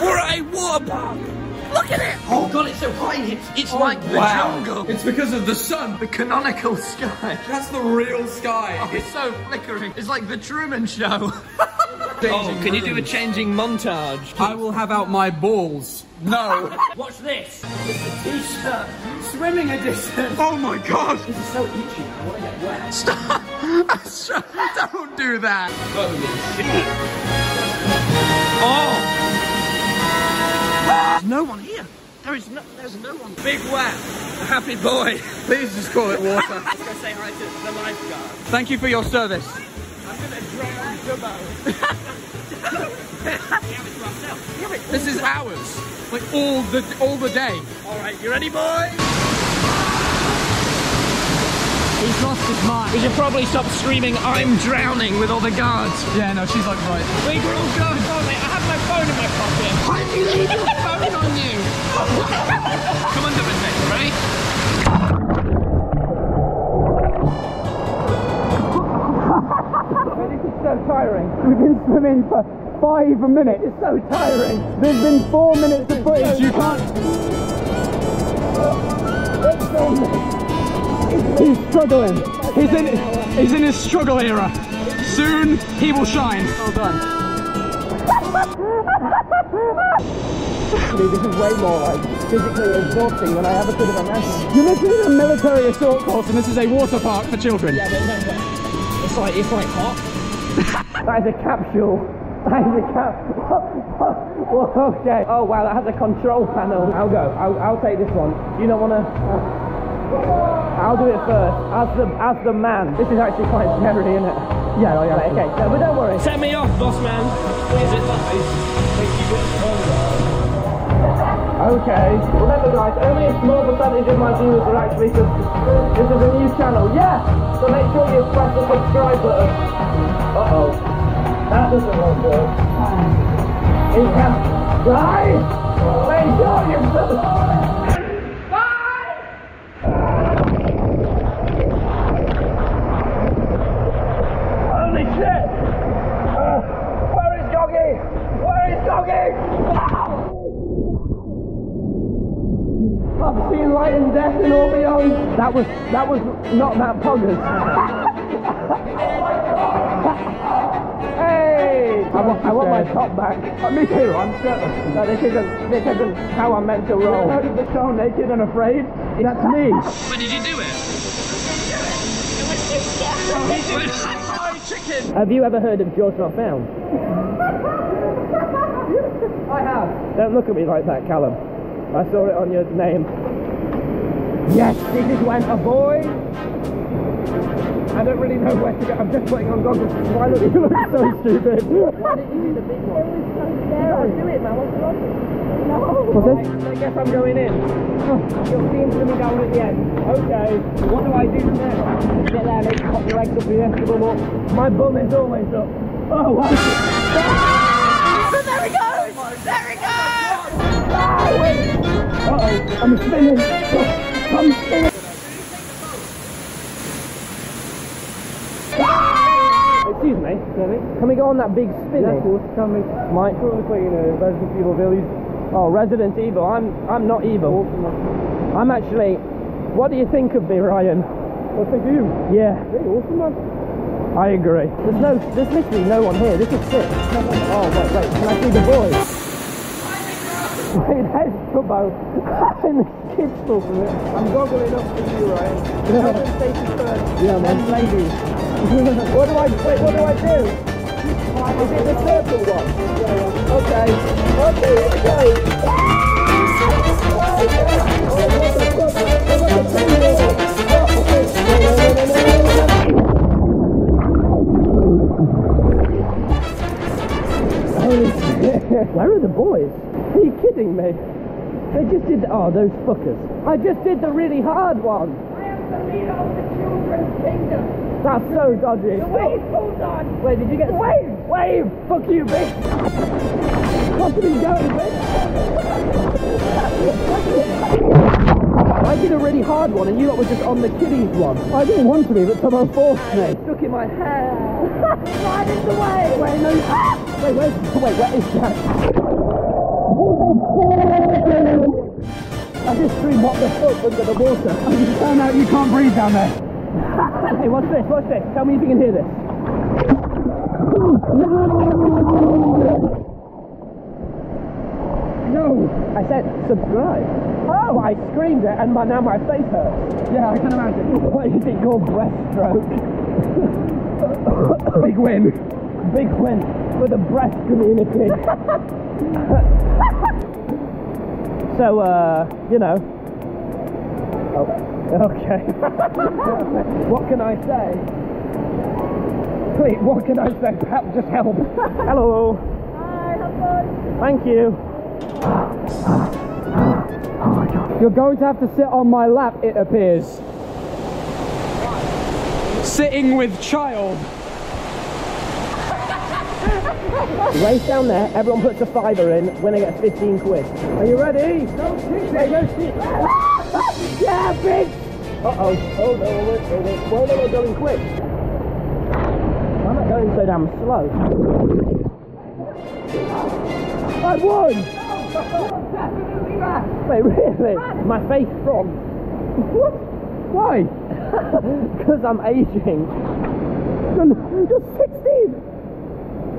We're a water park. Look at it. Oh god, it's so high. It's, it's like the wow. jungle. It's because of the sun. The canonical sky. That's the real sky. Oh, it's so flickering. It's like the Truman Show. oh, can you do a changing montage? I will have out my balls. No. Watch this. It's a t-shirt. Swimming edition. Oh my god. This is so itchy. I want to get wet. Stop. Stop. Don't do that. Holy shit. Oh. There's no one here. There is no, there's no one. Big wet. Happy boy. Please just call it water. Let's go say hi to the lifeguard. Thank you for your service. I'm gonna drown Tubbo. This is ours. Like all the all the day. All right, you ready, boys? He's lost his mind. We should probably stop screaming, I'm drowning with all the guards. Yeah, no, she's like right. We were all going, oh mate, I have my phone in my pocket. Why did Come on? This is so tiring. We've been swimming for five minutes. It's so tiring. There's been four minutes of footage. You can't. He's struggling. He's in. He's in his struggle era. Soon he will shine. Well done. Actually, this is way more like physically exhausting than I ever could have imagined. You're literally in a military assault course, and this is a water park for children. Yeah, but no, it's like, it's like hot. That is a capsule. That is a cap. Whoa, okay. Oh wow, that has a control panel. I'll go. I'll, I'll take this one. You don't wanna? Uh, I'll do it first. As the as the man. This is actually quite scary, isn't it? Yeah, oh, yeah. Right, okay, no, but don't worry. Set me off, boss man. Is it Okay. Remember, guys, only a small percentage of my viewers are actually sub- This is a new channel. Yeah. So make sure you press the subscribe button. Uh oh. That doesn't look good. It can. Guys, make sure you subscribe. Holy shit! Uh, where is Doggy? Where is Doggy? I've seen light and death and all beyond. That was that was not that poggers. hey! I want, I want my top back. Uh, me too. I'm certain. No, this isn't this isn't how I'm meant to roll. How did the show naked and afraid? That's me. When did you do it? chicken. Have you ever heard of George Not Found? I have. Don't look at me like that, Callum. I saw it on your name. Yes, this is when a boy. I don't really know where to go. I'm just putting on goggles. Why look you look so stupid? Why didn't you do the big one? It was so scary. do it, man. What's wrong? No. What's this? I guess I'm going in. You'll see him coming down at the end. Okay. What do I do now? Get there, make pop your legs up here, bum up. My bum is always up. Oh, wow. Ah! There he goes! There he goes! Ah, Uh-oh, I'm spinning. Excuse me, can we go on that big spin? Yeah, of course, can we? My, sure looks like, you know, Resident Evil Village. Oh, Resident Evil. I'm, I'm not evil. I'm actually, what do you think of me, Ryan? What think of you? Yeah. Very awesome, man. I agree. There's no, there's literally no one here. This is sick. Oh, wait, wait, can I see the boys? Wait, that's Tubbo. kids talking it. I'm goggling up for you. Health and safety first. Yeah, man. Then ladies. what do I, wait, what do I do? Is it the circle one? Yeah, yeah. Okay. Okay, go. Where are the boys? Are you kidding me? They just did. the, Oh, those fuckers! I just did the really hard one. I am the leader of the children's kingdom. That's so dodgy. The wave pulls on. Wait, did you get wave? Wave! Fuck you, bitch! What did go, bitch? I did a really hard one, and you lot were just on the kiddies one. I didn't want to be, but someone forced me. Stuck in my hair. Right in the way. Wait, no. Ah! Wait, where's, wait, where is I just screamed, what the fuck, under the water. Oh no, you can't breathe down there. hey, what's this? What's this? Tell me if you can hear this. No. I said subscribe. Oh, I screamed it, and my, now my face hurts. Yeah, I can imagine. What is it called? Breaststroke. Big win. Big win for the breast community. so, uh, you know. Oh, okay. what can I say? Please, what can I say? Help, just help. Hello. Hi, have fun. Thank you. You're going to have to sit on my lap, it appears. Sitting with child. Race down there, everyone puts a fiver in, winner gets 15 quid. Are you ready? No shit, no shit. yeah, bitch! Uh-oh. Oh, no, we're, we're, we're, well, no, we're going quick. I'm not going so damn slow. I won! Wait, really? My face frogs. What? Why? Because I'm aging. You're 16!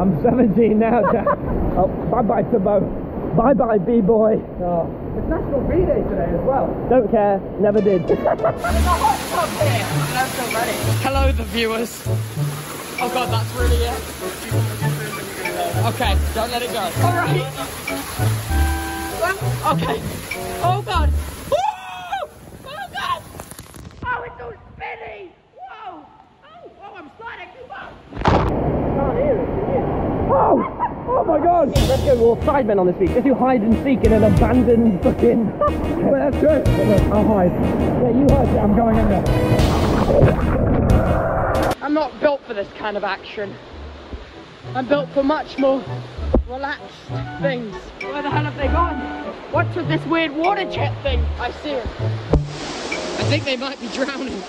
I'm 17 now, Jack. oh, bye-bye, Tubbo. Bye-bye, B-boy. Oh. It's National B-Day today as well. Don't care. Never did. There's a hot tub here, and I'm still ready. Hello, the viewers. Oh, God, that's really it. Okay, don't let it go. All right. Okay. Oh, God. God! Let's go sidemen on this beach. Let's do hide and seek in an abandoned fucking. Well, that's good. I'll hide. yeah, you hide. I'm going in there. I'm not built for this kind of action. I'm built for much more relaxed things. Where the hell have they gone? What's with this weird water jet thing? I see it. I think they might be drowning.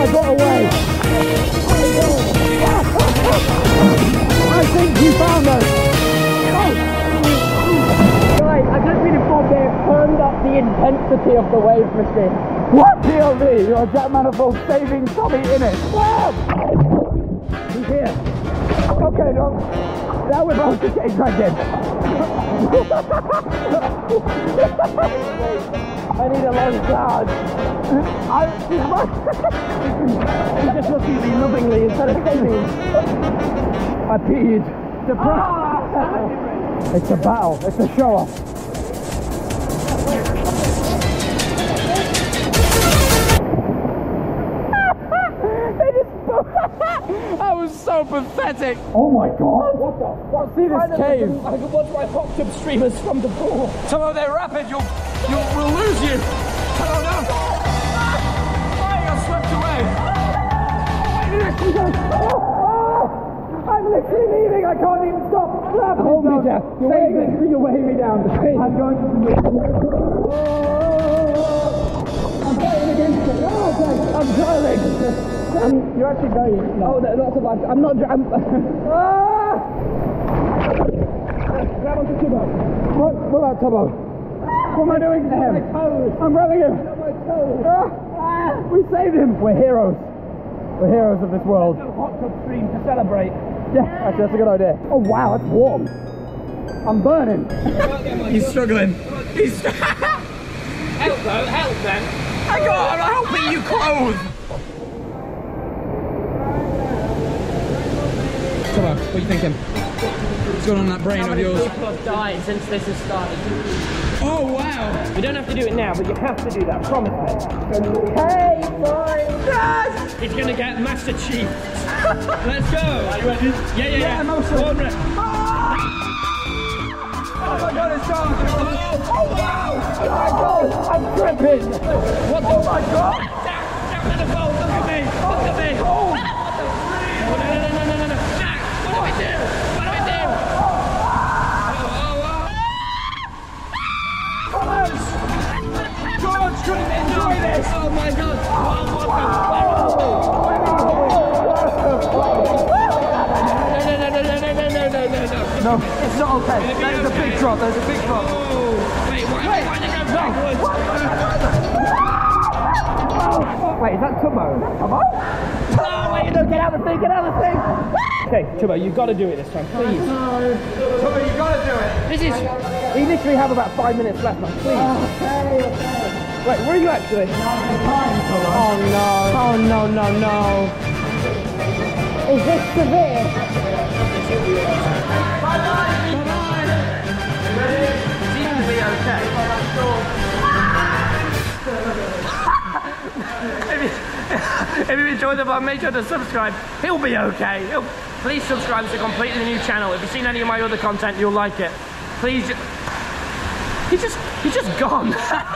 I got away. Intensity of the wave machine. What? POV, you're Jack Manifold saving TommyInnit. Wow! He's here. Okay, no. Now we're both to get dragged in. I need a long charge. I, He's just looking at me lovingly instead of saving. I peed. The pro- ah, It's a battle. It's a show off. Pathetic. Oh my god! What the fuck? See this cave? I can watch my hopped up streamers from the pool. Some of they're rapid, you'll, you'll, we'll lose you. Oh no. You got swept away. I'm literally leaving. I can't even stop. Grab Hold me down. down. You're Save waving. me. You're waving me down. I'm going to. I'm fighting against it. Okay. I'm driving. I'm, You're actually going. oh, no, not so bad. I'm not. dri- I'm, Ah! grab onto Tubbo. What, what about Tubbo? What am I doing to him? I'm grabbing him. Ah! We saved him. We're heroes. We're heroes of this world. Hot tub stream to celebrate. Yeah, actually, that's a good idea. Oh wow, it's warm. I'm burning. He's struggling. He's. help though, help then. Hang on, I'm helping you clothe. Tubbo, what are you thinking? What's going on in that brain of yours? people have died since this has started? Oh wow! You don't have to do it now, but you have to do that. Promise me. Hey, boy. Yes! He's gonna get Master Chief. Let's go. Are you ready? Yeah, yeah, yeah. I'm also- Oh, wow. Oh, I'm dripping. What the? Oh, my God. Down, down to the goal. Look at me. Look at me. Oh. No, it's not okay. That is a big drop. That is a big drop. Wait, wait, wait, no. Wait, is that Tubbo? Tubbo? No, wait, no, get out of the thing, get out of the thing. okay, Tubbo, you've got to do it this time, please. Tubbo, you've got to do it. This is... We literally have about five minutes left, man, please. Okay, okay. Wait, where are you actually? Oh, no. Oh, no, no, no. Is this severe? Enjoyed make sure to subscribe. He'll be okay. He'll, please subscribe. It's a completely new channel. If you've seen any of my other content, you'll like it. Please. He's just, he's just gone.